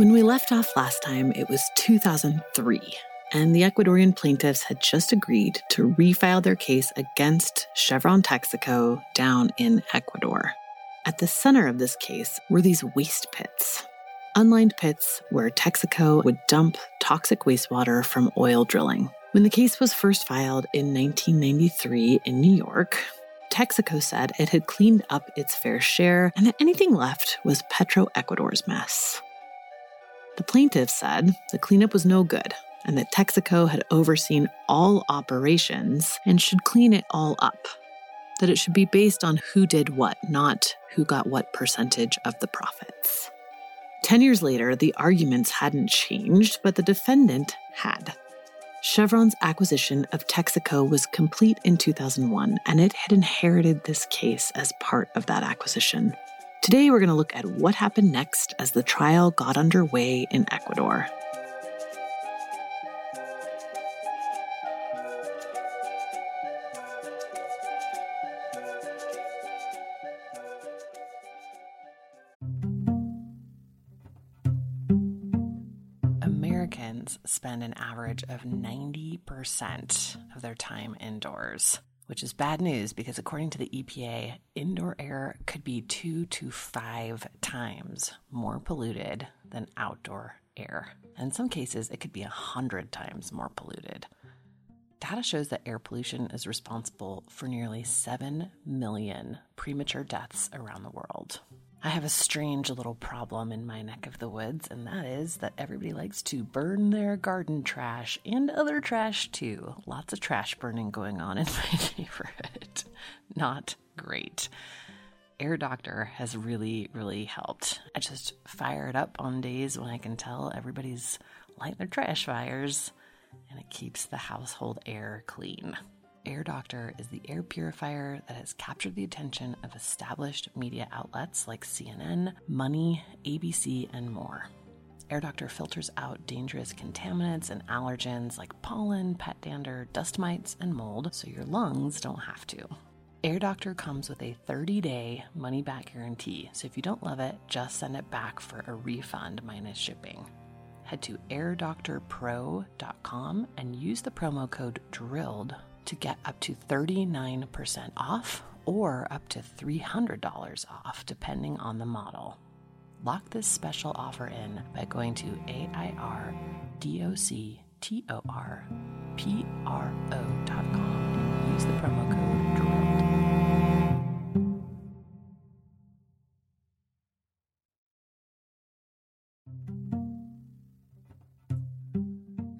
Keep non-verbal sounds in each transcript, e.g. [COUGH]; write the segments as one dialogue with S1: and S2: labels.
S1: When we left off last time, it was 2003, and the Ecuadorian plaintiffs had just agreed to refile their case against Chevron Texaco down in Ecuador. At the center of this case were these waste pits, unlined pits where Texaco would dump toxic wastewater from oil drilling. When the case was first filed in 1993 in New York, Texaco said it had cleaned up its fair share and that anything left was Petro Ecuador's mess. The plaintiffs said the cleanup was no good and that Texaco had overseen all operations and should clean it all up. That it should be based on who did what, not who got what percentage of the profits. Ten years later, the arguments hadn't changed, but the defendant had. Chevron's acquisition of Texaco was complete in 2001, and it had inherited this case as part of that acquisition. Today, we're going to look at what happened next as the trial got underway in Ecuador.
S2: Americans spend an average of 90% of their time indoors which is bad news because according to the EPA, indoor air could be two to five times more polluted than outdoor air. In some cases, it could be a hundred times more polluted. Data shows that air pollution is responsible for nearly 7 million premature deaths around the world. I have a strange little problem in my neck of the woods, and that is that everybody likes to burn their garden trash and other trash too. Lots of trash burning going on in [LAUGHS] my neighborhood. Not great. Air Doctor has really, really helped. I just fire it up on days when I can tell everybody's lighting their trash fires, and it keeps the household air clean. Air Doctor is the air purifier that has captured the attention of established media outlets like CNN, Money, ABC, and more. Air Doctor filters out dangerous contaminants and allergens like pollen, pet dander, dust mites, and mold so your lungs don't have to. Air Doctor comes with a 30 day money back guarantee, so if you don't love it, just send it back for a refund minus shipping. Head to airdoctorpro.com and use the promo code DRILLED to get up to 39% off or up to $300 off, depending on the model. Lock this special offer in by going to AIRDOCTORPRO.com and use the promo code.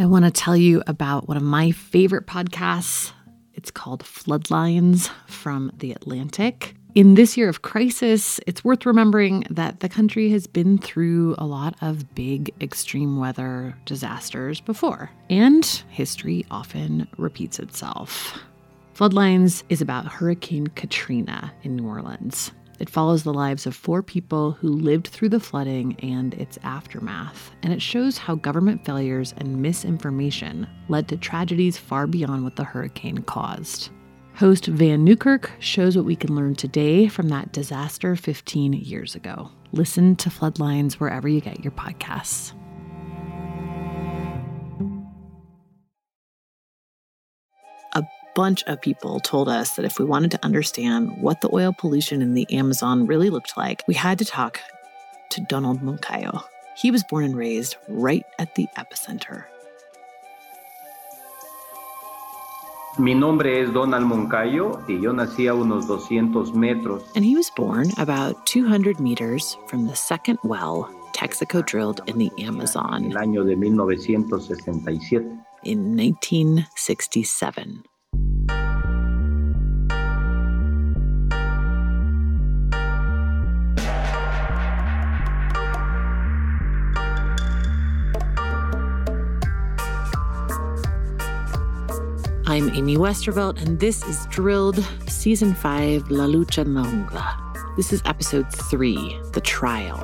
S1: I want to tell you about one of my favorite podcasts. It's called Floodlines from The Atlantic. In this year of crisis, it's worth remembering that the country has been through a lot of big extreme weather disasters before, and history often repeats itself. Floodlines is about Hurricane Katrina in New Orleans. It follows the lives of four people who lived through the flooding and its aftermath, and it shows how government failures and misinformation led to tragedies far beyond what the hurricane caused. Host Vann Newkirk shows what we can learn today from that disaster 15 years ago. Listen to Floodlines wherever you get your podcasts. Bunch of people told us that if we wanted to understand what the oil pollution in the Amazon really looked like, we had to talk to Donald Moncayo. He was born and raised right at the epicenter.
S3: Mi nombre es Donald Moncayo y yo nací a unos 200 metros.
S1: And he was born about 200 meters from the second well Texaco drilled in the Amazon.
S3: El año de 1967.
S1: In 1967. I'm Amy Westervelt, and this is Drilled Season 5 La Lucha Jungla. This is Episode 3 The Trial.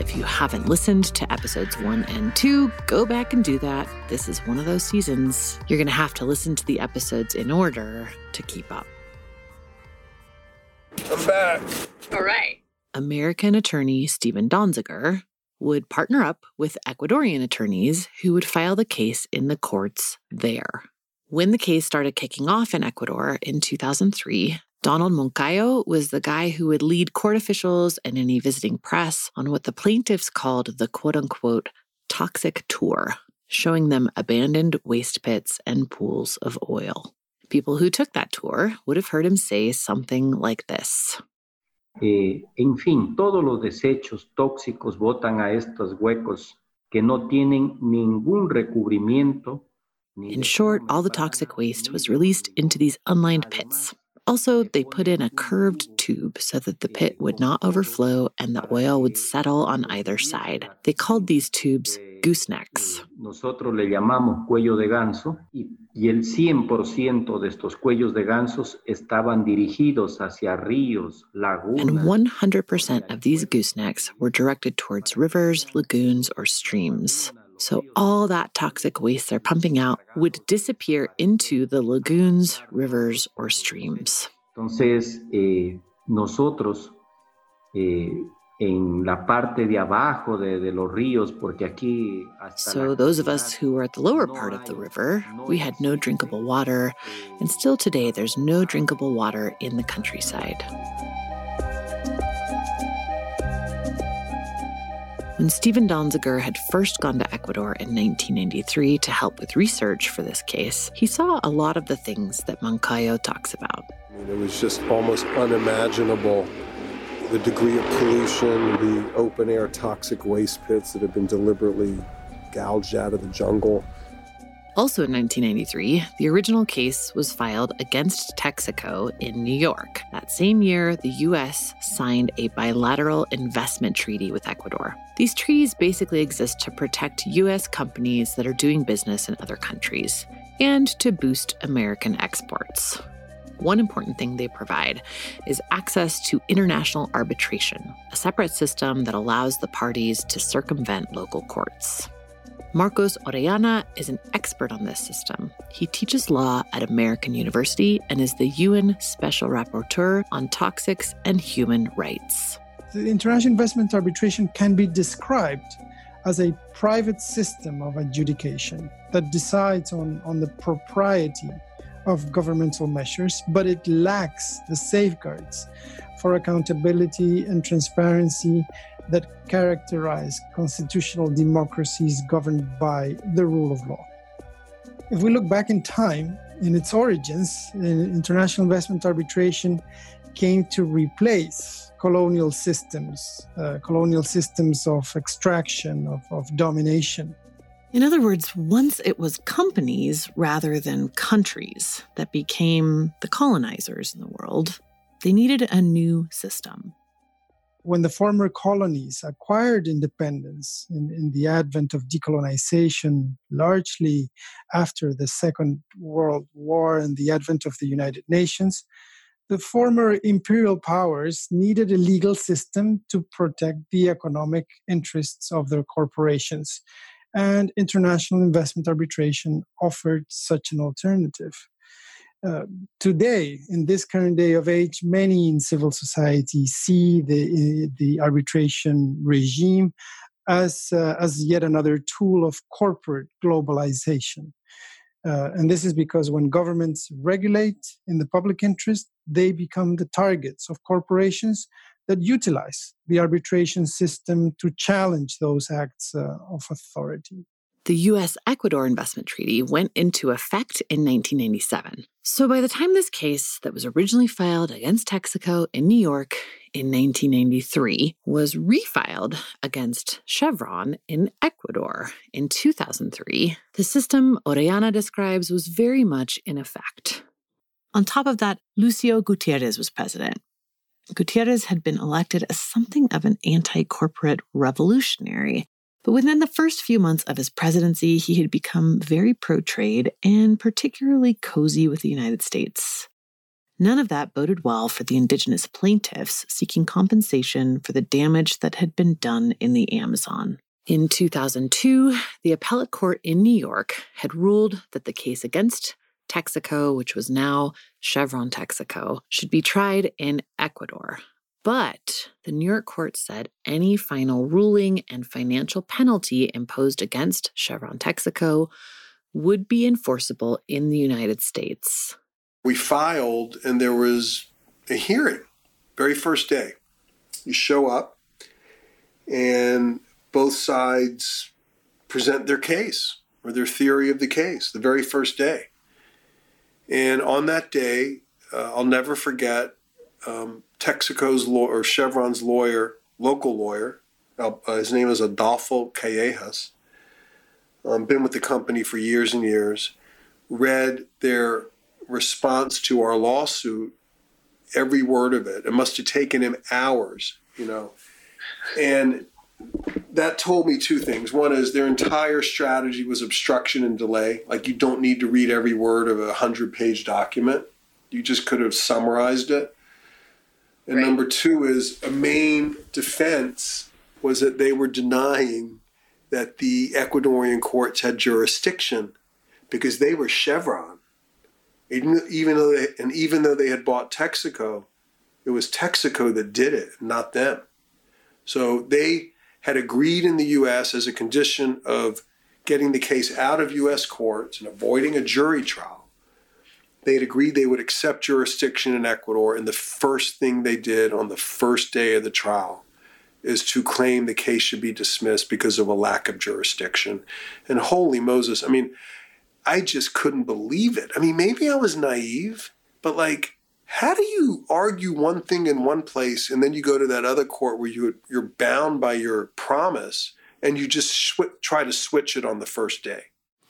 S1: If you haven't listened to episodes 1 and 2, go back and do that. This is one of those seasons. You're going to have to listen to the episodes in order to keep up.
S4: I'm back.
S5: All right.
S1: American attorney Stephen Donziger would partner up with Ecuadorian attorneys who would file the case in the courts there. When the case started kicking off in Ecuador in 2003, Donald Moncayo was the guy who would lead court officials and any visiting press on what the plaintiffs called the quote unquote toxic tour, showing them abandoned waste pits and pools of oil. People who took that tour would have heard him say something like this.
S3: Eh, en fin, todos los desechos tóxicos botan a estos huecos que no tienen ningún recubrimiento.
S1: In short, all the toxic waste was released into these unlined pits. Also, they put in a curved tube so that the pit would not overflow and the oil would settle on either side. They called these tubes goosenecks.
S3: Nosotros le llamamos cuello de ganso y, y el 100% de estos cuellos de gansos estaban dirigidos hacia ríos, lagunas.
S1: And 100% of these goosenecks were directed towards rivers, lagoons, or streams. So all that toxic waste they're pumping out would disappear into the lagoons, rivers, or streams.
S3: Entonces, eh, nosotros eh, en la parte de abajo de, de los ríos, porque aquí
S1: So those of us who were at the lower part of the river, we had no drinkable water, and still today there's no drinkable water in the countryside. When Stephen Donziger had first gone to Ecuador in 1993 to help with research for this case, he saw a lot of the things that Moncayo talks about.
S4: I mean, it was just almost unimaginable the degree of pollution, the open air toxic waste pits that have been deliberately gouged out of the jungle.
S1: Also in 1993, the original case was filed against Texaco in New York. That same year, the U.S. signed a bilateral investment treaty with Ecuador. These treaties basically exist to protect U.S. companies that are doing business in other countries and to boost American exports. One important thing they provide is access to international arbitration, a separate system that allows the parties to circumvent local courts. Marcos Orellana is an expert on this system. He teaches law at American University and is the UN Special Rapporteur on Toxics and Human Rights.
S6: The international investment arbitration can be described as a private system of adjudication that decides on, on the propriety of governmental measures, but it lacks the safeguards for accountability and transparency that characterize constitutional democracies governed by the rule of law. If we look back in time, in its origins, international investment arbitration came to replace colonial systems, uh, colonial systems of extraction, of, of domination.
S1: In other words, once it was companies rather than countries that became the colonizers in the world, they needed a new system.
S6: When the former colonies acquired independence in, in the advent of decolonization, largely after the Second World War and the advent of the United Nations, the former imperial powers needed a legal system to protect the economic interests of their corporations and international investment arbitration offered such an alternative. Uh, today, in this current day of age, many in civil society see the, the arbitration regime as, uh, as yet another tool of corporate globalization. Uh, and this is because when governments regulate in the public interest, they become the targets of corporations that utilize the arbitration system to challenge those acts uh, of authority.
S1: The US Ecuador Investment Treaty went into effect in 1997. So by the time this case that was originally filed against Texaco in New York in 1993 was refiled against Chevron in Ecuador in 2003, the system Orellana describes was very much in effect. On top of that, Lucio Gutierrez was president, Gutierrez had been elected as something of an anti corporate revolutionary. But within the first few months of his presidency, he had become very pro trade and particularly cozy with the United States. None of that boded well for the indigenous plaintiffs seeking compensation for the damage that had been done in the Amazon. In 2002, the appellate court in New York had ruled that the case against Texaco, which was now Chevron Texaco, should be tried in Ecuador. But the New York court said any final ruling and financial penalty imposed against Chevron Texaco would be enforceable in the United States.
S4: We filed, and there was a hearing, very first day. You show up, and both sides present their case or their theory of the case the very first day. And on that day, uh, I'll never forget um, Texaco's law or Chevron's lawyer, local lawyer. Uh, his name is Adolfo Callejas. Um, been with the company for years and years. Read their response to our lawsuit, every word of it. It must have taken him hours, you know. And that told me two things. One is their entire strategy was obstruction and delay. Like you don't need to read every word of a hundred page document. You just could have summarized it. And right. number two is a main defense was that they were denying that the Ecuadorian courts had jurisdiction because they were Chevron. Even, even though they, and even though they had bought Texaco, it was Texaco that did it, not them. So they had agreed in the U.S. as a condition of getting the case out of U.S. courts and avoiding a jury trial. They had agreed they would accept jurisdiction in Ecuador, and the first thing they did on the first day of the trial is to claim the case should be dismissed because of a lack of jurisdiction. And holy Moses, I mean, I just couldn't believe it. I mean, maybe I was naive, but like, how do you argue one thing in one place and then you go to that other court where you you're bound by your promise and you just sw- try to switch it on the first day?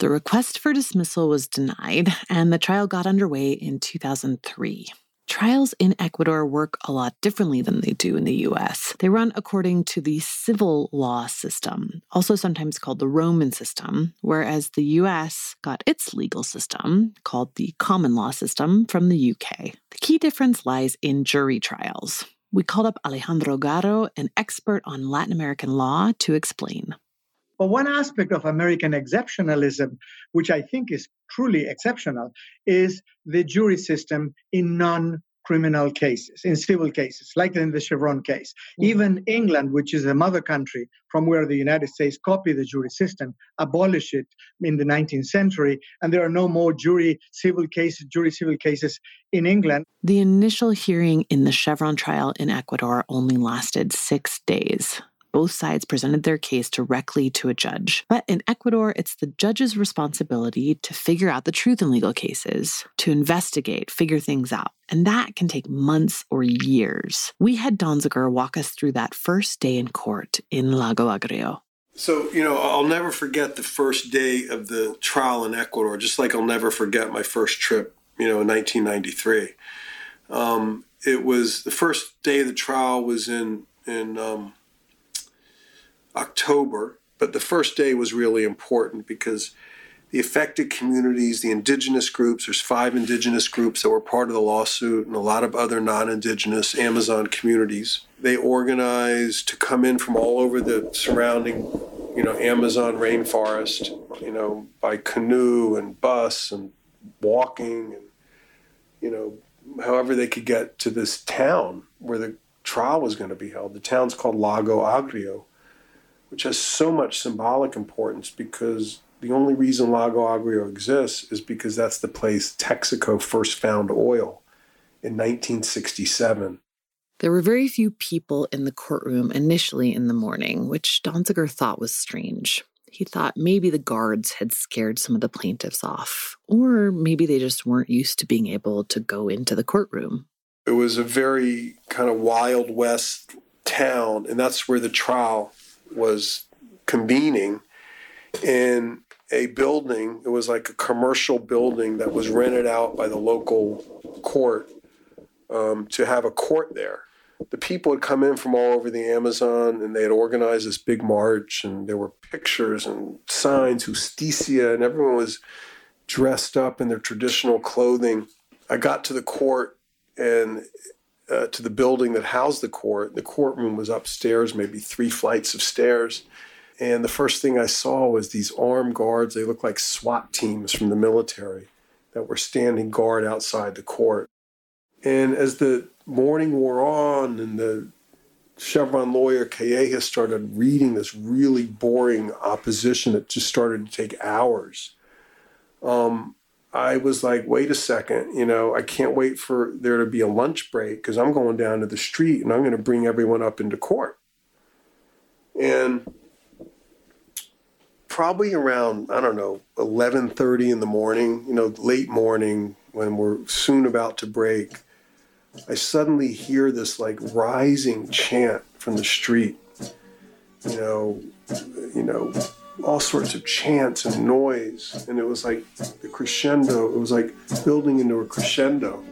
S1: The request for dismissal was denied and the trial got underway in 2003. Trials in Ecuador work a lot differently than they do in the US. They run according to the civil law system, also sometimes called the Roman system, whereas the US got its legal system, called the common law system, from the UK. The key difference lies in jury trials. We called up Alejandro Garro, an expert on Latin American law, to explain.
S5: But one aspect of American exceptionalism, which I think is truly exceptional, is the jury system in non criminal cases, in civil cases, like in the Chevron case. Mm-hmm. Even England, which is the mother country from where the United States copied the jury system, abolished it in the 19th century, and there are no more jury civil cases, jury civil cases in England.
S1: The initial hearing in the Chevron trial in Ecuador only lasted six days. Both sides presented their case directly to a judge. But in Ecuador, it's the judge's responsibility to figure out the truth in legal cases, to investigate, figure things out. And that can take months or years. We had Donziger walk us through that first day in court in Lago Agrio.
S4: So, you know, I'll never forget the first day of the trial in Ecuador, just like I'll never forget my first trip, you know, in 1993. Um, it was the first day of the trial was in, in um, October, but the first day was really important because the affected communities, the indigenous groups, there's five indigenous groups that were part of the lawsuit and a lot of other non indigenous Amazon communities. They organized to come in from all over the surrounding, you know, Amazon rainforest, you know, by canoe and bus and walking and, you know, however they could get to this town where the trial was going to be held. The town's called Lago Agrio, which has so much symbolic importance because the only reason Lago Agrio exists is because that's the place Texaco first found oil in 1967.
S1: There were very few people in the courtroom initially in the morning, which Donziger thought was strange. He thought maybe the guards had scared some of the plaintiffs off, or maybe they just weren't used to being able to go into the courtroom.
S4: It was a very kind of Wild West town, and that's where the trial was convening. in a building. It was like a commercial building that was rented out by the local court um, to have a court there. The people had come in from all over the Amazon and they had organized this big march, and there were pictures and signs, Justicia, and everyone was dressed up in their traditional clothing. I got to the court and uh, to the building that housed the court. The courtroom was upstairs, maybe three flights of stairs. And the first thing I saw was these armed guards. They looked like SWAT teams from the military that were standing guard outside the court. And as the morning wore on and the Chevron lawyer Callejas started reading this really boring opposition that just started to take hours, um, I was like, wait a second, you know, I can't wait for there to be a lunch break because I'm going down to the street and I'm going to bring everyone up into court. And probably around I don't know 11:30 in the morning, you know, late morning when we're soon about to break, I suddenly hear this like rising chant from the street. You know, you know, all sorts of chants and noise, and it was like the crescendo. It was like building into a crescendo.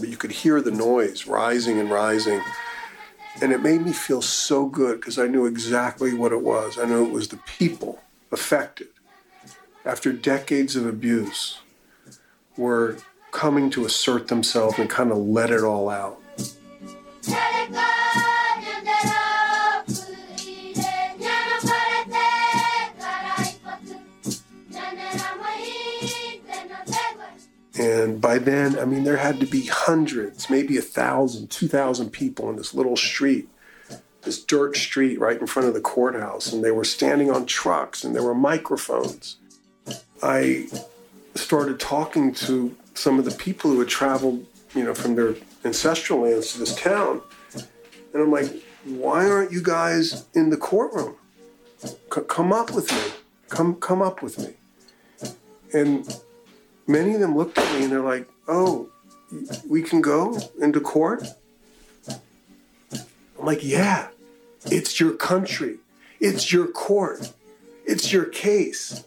S4: But you could hear the noise rising and rising. And it made me feel so good because I knew exactly what it was. I knew it was the people affected after decades of abuse were coming to assert themselves and kind of let it all out. And by then, I mean, there had to be hundreds, maybe a thousand, two thousand people in this little street, this dirt street right in front of the courthouse. And they were standing on trucks and there were microphones. I started talking to some of the people who had traveled, you know, from their ancestral lands to this town. And I'm like, why aren't you guys in the courtroom? C- come up with me. Come, come up with me. And many of them looked at me and they're like, oh, we can go into court? I'm like, yeah, it's your country. It's your court. It's your case.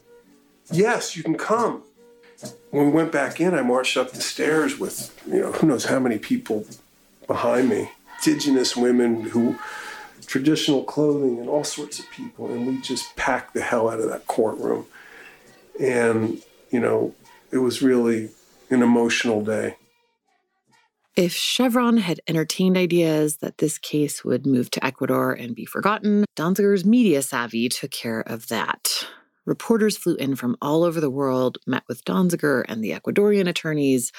S4: Yes, you can come. When we went back in, I marched up the stairs with, you know, who knows how many people behind me. Indigenous women who, traditional clothing, and all sorts of people. And we just packed the hell out of that courtroom. And, you know, it was really an emotional day.
S1: If Chevron had entertained ideas that this case would move to Ecuador and be forgotten, Donziger's media savvy took care of that. Reporters flew in from all over the world, met with Donziger and the Ecuadorian attorneys,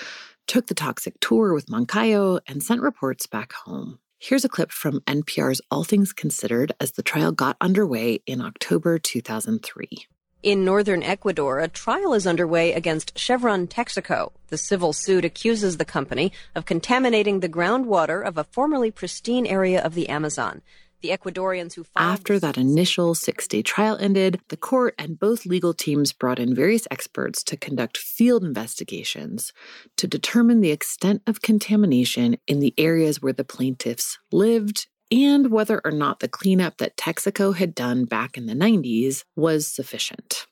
S1: took the toxic tour with Moncayo, and sent reports back home. Here's a clip from NPR's All Things Considered as the trial got underway in October 2003.
S7: In northern Ecuador, a trial is underway against Chevron Texaco. The civil suit accuses the company of contaminating the groundwater of a formerly pristine area of the Amazon. The Ecuadorians who
S1: After that initial six day trial ended, the court and both legal teams brought in various experts to conduct field investigations to determine the extent of contamination in the areas where the plaintiffs lived and whether or not the cleanup that Texaco had done back in the 90s was sufficient.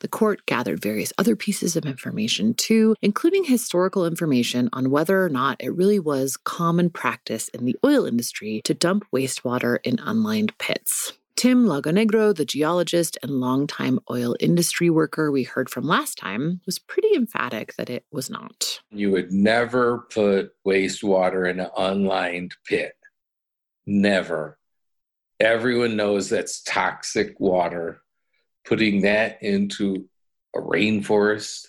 S1: The court gathered various other pieces of information too, including historical information on whether or not it really was common practice in the oil industry to dump wastewater in unlined pits. Tim Lagonegro, the geologist and longtime oil industry worker we heard from last time, was pretty emphatic that it was not.
S8: You would never put wastewater in an unlined pit. Never. Everyone knows that's toxic water putting that into a rainforest.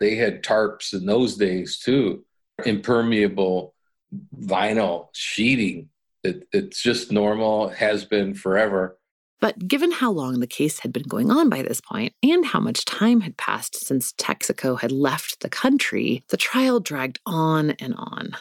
S8: They had tarps in those days too, impermeable vinyl sheeting. It, it's just normal, has been forever.
S1: But given how long the case had been going on by this point and how much time had passed since Texaco had left the country, the trial dragged on and on.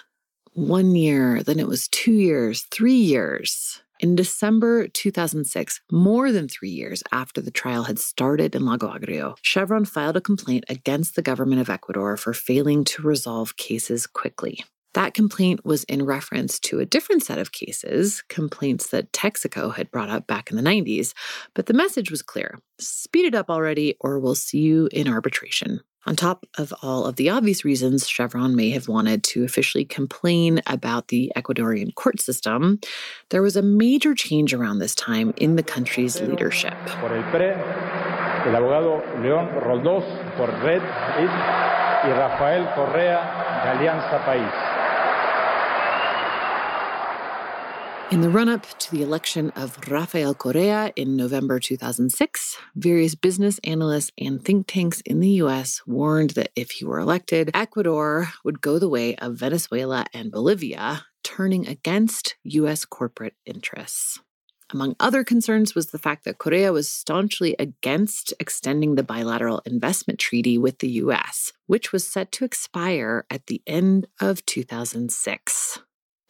S1: One year, then it was two years, three years. In December 2006, more than three years after the trial had started in Lago Agrio, Chevron filed a complaint against the government of Ecuador for failing to resolve cases quickly. That complaint was in reference to a different set of cases, complaints that Texaco had brought up back in the 90s, but the message was clear speed it up already, or we'll see you in arbitration. On top of all of the obvious reasons Chevron may have wanted to officially complain about the Ecuadorian court system, there was a major change around this time in the country's leadership. el abogado León Roldós por Red y Rafael Correa de Alianza País. In the run up to the election of Rafael Correa in November 2006, various business analysts and think tanks in the US warned that if he were elected, Ecuador would go the way of Venezuela and Bolivia, turning against US corporate interests. Among other concerns was the fact that Correa was staunchly against extending the bilateral investment treaty with the US, which was set to expire at the end of 2006.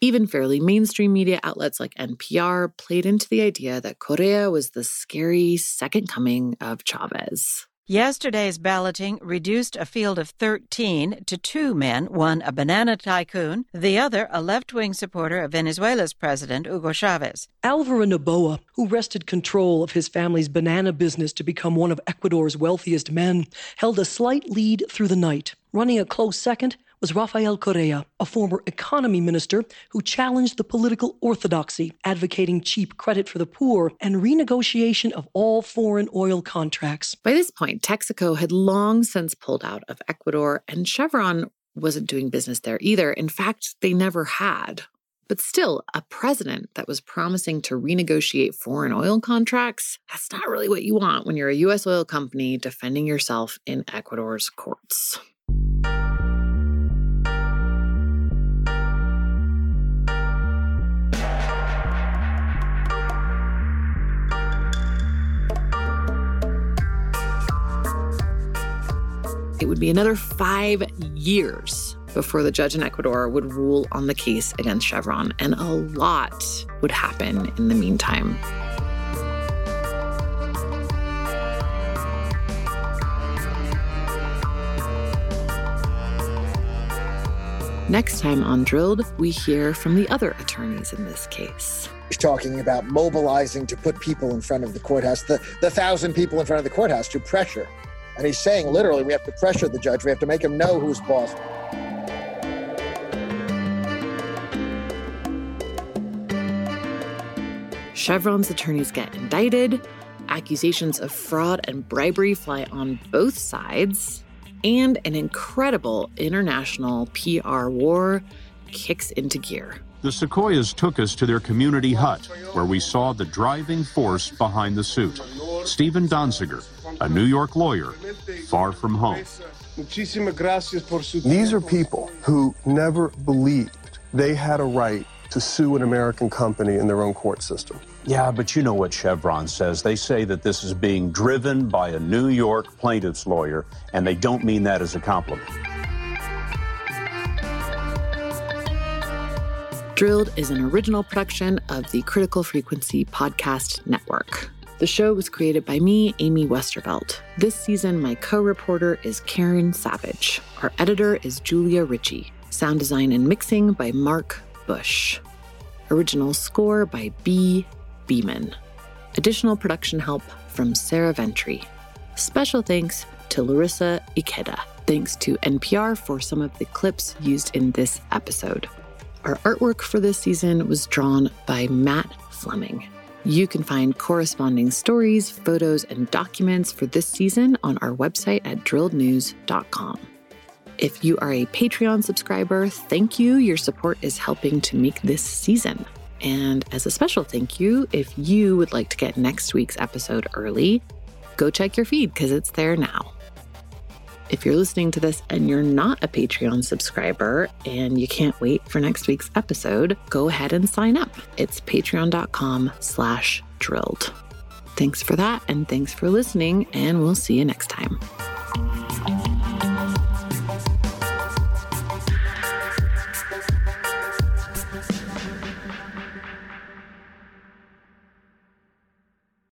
S1: Even fairly mainstream media outlets like NPR played into the idea that Correa was the scary second coming of Chavez.
S9: Yesterday's balloting reduced a field of 13 to two men, one a banana tycoon, the other a left wing supporter of Venezuela's president, Hugo Chavez.
S10: Alvaro Noboa, who wrested control of his family's banana business to become one of Ecuador's wealthiest men, held a slight lead through the night. Running a close second was Rafael Correa, a former economy minister who challenged the political orthodoxy, advocating cheap credit for the poor and renegotiation of all foreign oil contracts.
S1: By this point, Texaco had long since pulled out of Ecuador, and Chevron wasn't doing business there either. In fact, they never had. But still, a president that was promising to renegotiate foreign oil contracts, that's not really what you want when you're a U.S. oil company defending yourself in Ecuador's courts. It would be another five years before the judge in Ecuador would rule on the case against Chevron, and a lot would happen in the meantime. Next time on Drilled, we hear from the other attorneys in this case.
S11: He's talking about mobilizing to put people in front of the courthouse, the, the thousand people in front of the courthouse to pressure and he's saying literally, we have to pressure the judge. We have to make him know who's boss.
S1: Chevron's attorneys get indicted. Accusations of fraud and bribery fly on both sides. And an incredible international PR war kicks into gear.
S12: The Secoyas took us to their community hut, where we saw the driving force behind the suit Stephen Donziger, a New York lawyer, far from home.
S13: These are people who never believed they had a right to sue an American company in their own court system.
S12: Yeah, but you know what Chevron says. They say that this is being driven by a New York plaintiff's lawyer, and they don't mean that as a compliment.
S1: Drilled is an original production of the Critical Frequency Podcast Network. The show was created by me, Amy Westervelt. This season, my co reporter is Karen Savage. Our editor is Julia Ritchie. Sound design and mixing by Mark Bush. Original score by B. Beeman. Additional production help from Sarah Ventry. Special thanks to Larissa Ikeda. Thanks to NPR for some of the clips used in this episode. Our artwork for this season was drawn by Matt Fleming. You can find corresponding stories, photos, and documents for this season on our website at drillednews.com. If you are a Patreon subscriber, thank you. Your support is helping to make this season. And as a special thank you, if you would like to get next week's episode early, go check your feed because it's there now. If you're listening to this and you're not a Patreon subscriber and you can't wait for next week's episode, go ahead and sign up. It's patreon.com slash drilled. Thanks for that and thanks for listening, and we'll see you next time.